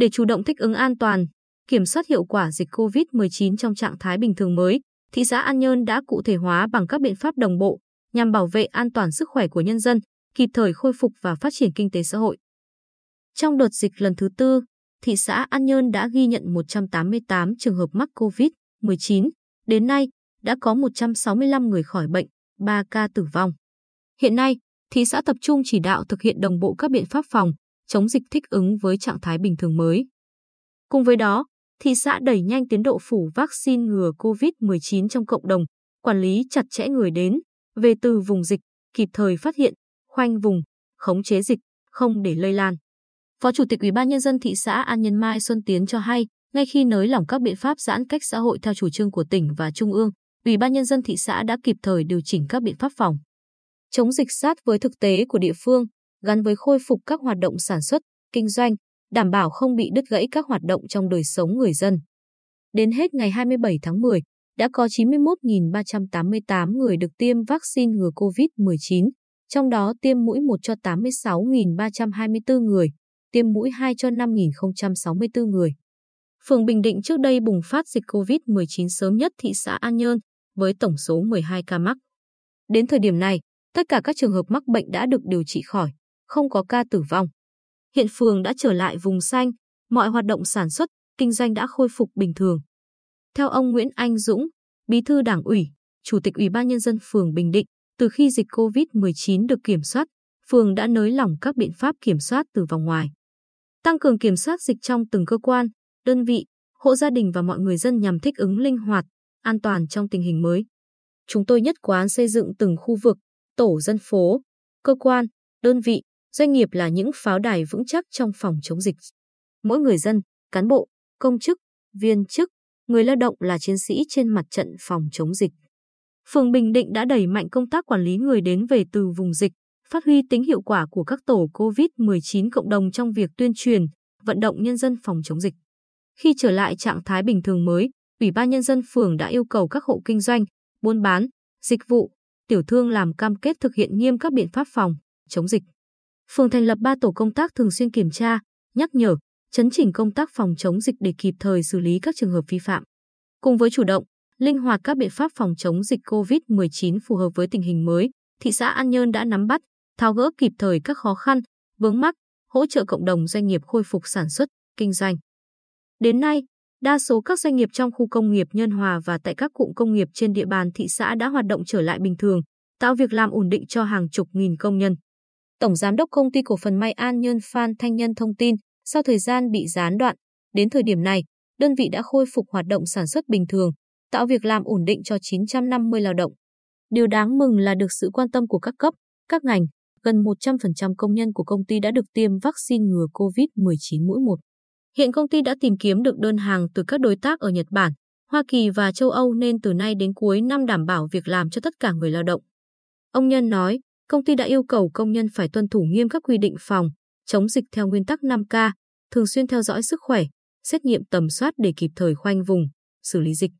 Để chủ động thích ứng an toàn, kiểm soát hiệu quả dịch COVID-19 trong trạng thái bình thường mới, thị xã An Nhơn đã cụ thể hóa bằng các biện pháp đồng bộ nhằm bảo vệ an toàn sức khỏe của nhân dân, kịp thời khôi phục và phát triển kinh tế xã hội. Trong đợt dịch lần thứ tư, thị xã An Nhơn đã ghi nhận 188 trường hợp mắc COVID-19. Đến nay, đã có 165 người khỏi bệnh, 3 ca tử vong. Hiện nay, thị xã tập trung chỉ đạo thực hiện đồng bộ các biện pháp phòng, chống dịch thích ứng với trạng thái bình thường mới. Cùng với đó, thị xã đẩy nhanh tiến độ phủ vaccine ngừa COVID-19 trong cộng đồng, quản lý chặt chẽ người đến, về từ vùng dịch, kịp thời phát hiện, khoanh vùng, khống chế dịch, không để lây lan. Phó Chủ tịch Ủy ban nhân dân thị xã An Nhân Mai Xuân Tiến cho hay, ngay khi nới lỏng các biện pháp giãn cách xã hội theo chủ trương của tỉnh và trung ương, Ủy ban nhân dân thị xã đã kịp thời điều chỉnh các biện pháp phòng chống dịch sát với thực tế của địa phương, gắn với khôi phục các hoạt động sản xuất, kinh doanh, đảm bảo không bị đứt gãy các hoạt động trong đời sống người dân. Đến hết ngày 27 tháng 10, đã có 91.388 người được tiêm vaccine ngừa COVID-19, trong đó tiêm mũi 1 cho 86.324 người, tiêm mũi 2 cho 5.064 người. Phường Bình Định trước đây bùng phát dịch COVID-19 sớm nhất thị xã An Nhơn, với tổng số 12 ca mắc. Đến thời điểm này, tất cả các trường hợp mắc bệnh đã được điều trị khỏi, không có ca tử vong. Hiện phường đã trở lại vùng xanh, mọi hoạt động sản xuất, kinh doanh đã khôi phục bình thường. Theo ông Nguyễn Anh Dũng, Bí thư Đảng ủy, Chủ tịch Ủy ban Nhân dân phường Bình Định, từ khi dịch COVID-19 được kiểm soát, phường đã nới lỏng các biện pháp kiểm soát từ vòng ngoài. Tăng cường kiểm soát dịch trong từng cơ quan, đơn vị, hộ gia đình và mọi người dân nhằm thích ứng linh hoạt, an toàn trong tình hình mới. Chúng tôi nhất quán xây dựng từng khu vực, tổ dân phố, cơ quan, đơn vị, doanh nghiệp là những pháo đài vững chắc trong phòng chống dịch. Mỗi người dân, cán bộ, công chức, viên chức, người lao động là chiến sĩ trên mặt trận phòng chống dịch. Phường Bình Định đã đẩy mạnh công tác quản lý người đến về từ vùng dịch, phát huy tính hiệu quả của các tổ COVID-19 cộng đồng trong việc tuyên truyền, vận động nhân dân phòng chống dịch. Khi trở lại trạng thái bình thường mới, Ủy ban Nhân dân phường đã yêu cầu các hộ kinh doanh, buôn bán, dịch vụ, tiểu thương làm cam kết thực hiện nghiêm các biện pháp phòng, chống dịch. Phường thành lập 3 tổ công tác thường xuyên kiểm tra, nhắc nhở, chấn chỉnh công tác phòng chống dịch để kịp thời xử lý các trường hợp vi phạm. Cùng với chủ động, linh hoạt các biện pháp phòng chống dịch COVID-19 phù hợp với tình hình mới, thị xã An Nhơn đã nắm bắt, tháo gỡ kịp thời các khó khăn, vướng mắc, hỗ trợ cộng đồng doanh nghiệp khôi phục sản xuất, kinh doanh. Đến nay, đa số các doanh nghiệp trong khu công nghiệp Nhân Hòa và tại các cụm công nghiệp trên địa bàn thị xã đã hoạt động trở lại bình thường, tạo việc làm ổn định cho hàng chục nghìn công nhân. Tổng Giám đốc Công ty Cổ phần May An Nhân Phan Thanh Nhân thông tin, sau thời gian bị gián đoạn, đến thời điểm này, đơn vị đã khôi phục hoạt động sản xuất bình thường, tạo việc làm ổn định cho 950 lao động. Điều đáng mừng là được sự quan tâm của các cấp, các ngành, gần 100% công nhân của công ty đã được tiêm vaccine ngừa COVID-19 mũi 1. Hiện công ty đã tìm kiếm được đơn hàng từ các đối tác ở Nhật Bản, Hoa Kỳ và châu Âu nên từ nay đến cuối năm đảm bảo việc làm cho tất cả người lao động. Ông Nhân nói, công ty đã yêu cầu công nhân phải tuân thủ nghiêm các quy định phòng, chống dịch theo nguyên tắc 5K, thường xuyên theo dõi sức khỏe, xét nghiệm tầm soát để kịp thời khoanh vùng, xử lý dịch.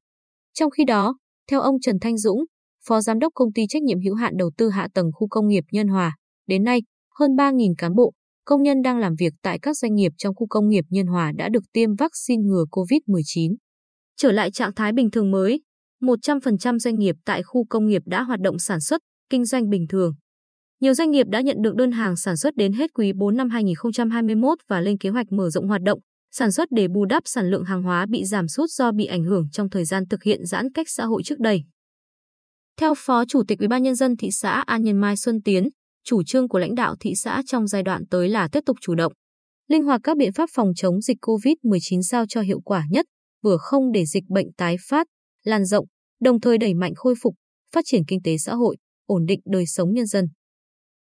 Trong khi đó, theo ông Trần Thanh Dũng, Phó Giám đốc Công ty Trách nhiệm hữu hạn Đầu tư Hạ tầng Khu công nghiệp Nhân Hòa, đến nay, hơn 3.000 cán bộ, công nhân đang làm việc tại các doanh nghiệp trong khu công nghiệp Nhân Hòa đã được tiêm vaccine ngừa COVID-19. Trở lại trạng thái bình thường mới, 100% doanh nghiệp tại khu công nghiệp đã hoạt động sản xuất, kinh doanh bình thường. Nhiều doanh nghiệp đã nhận được đơn hàng sản xuất đến hết quý 4 năm 2021 và lên kế hoạch mở rộng hoạt động, sản xuất để bù đắp sản lượng hàng hóa bị giảm sút do bị ảnh hưởng trong thời gian thực hiện giãn cách xã hội trước đây. Theo Phó Chủ tịch UBND thị xã An Nhân Mai Xuân Tiến, chủ trương của lãnh đạo thị xã trong giai đoạn tới là tiếp tục chủ động, linh hoạt các biện pháp phòng chống dịch COVID-19 sao cho hiệu quả nhất, vừa không để dịch bệnh tái phát, lan rộng, đồng thời đẩy mạnh khôi phục, phát triển kinh tế xã hội, ổn định đời sống nhân dân.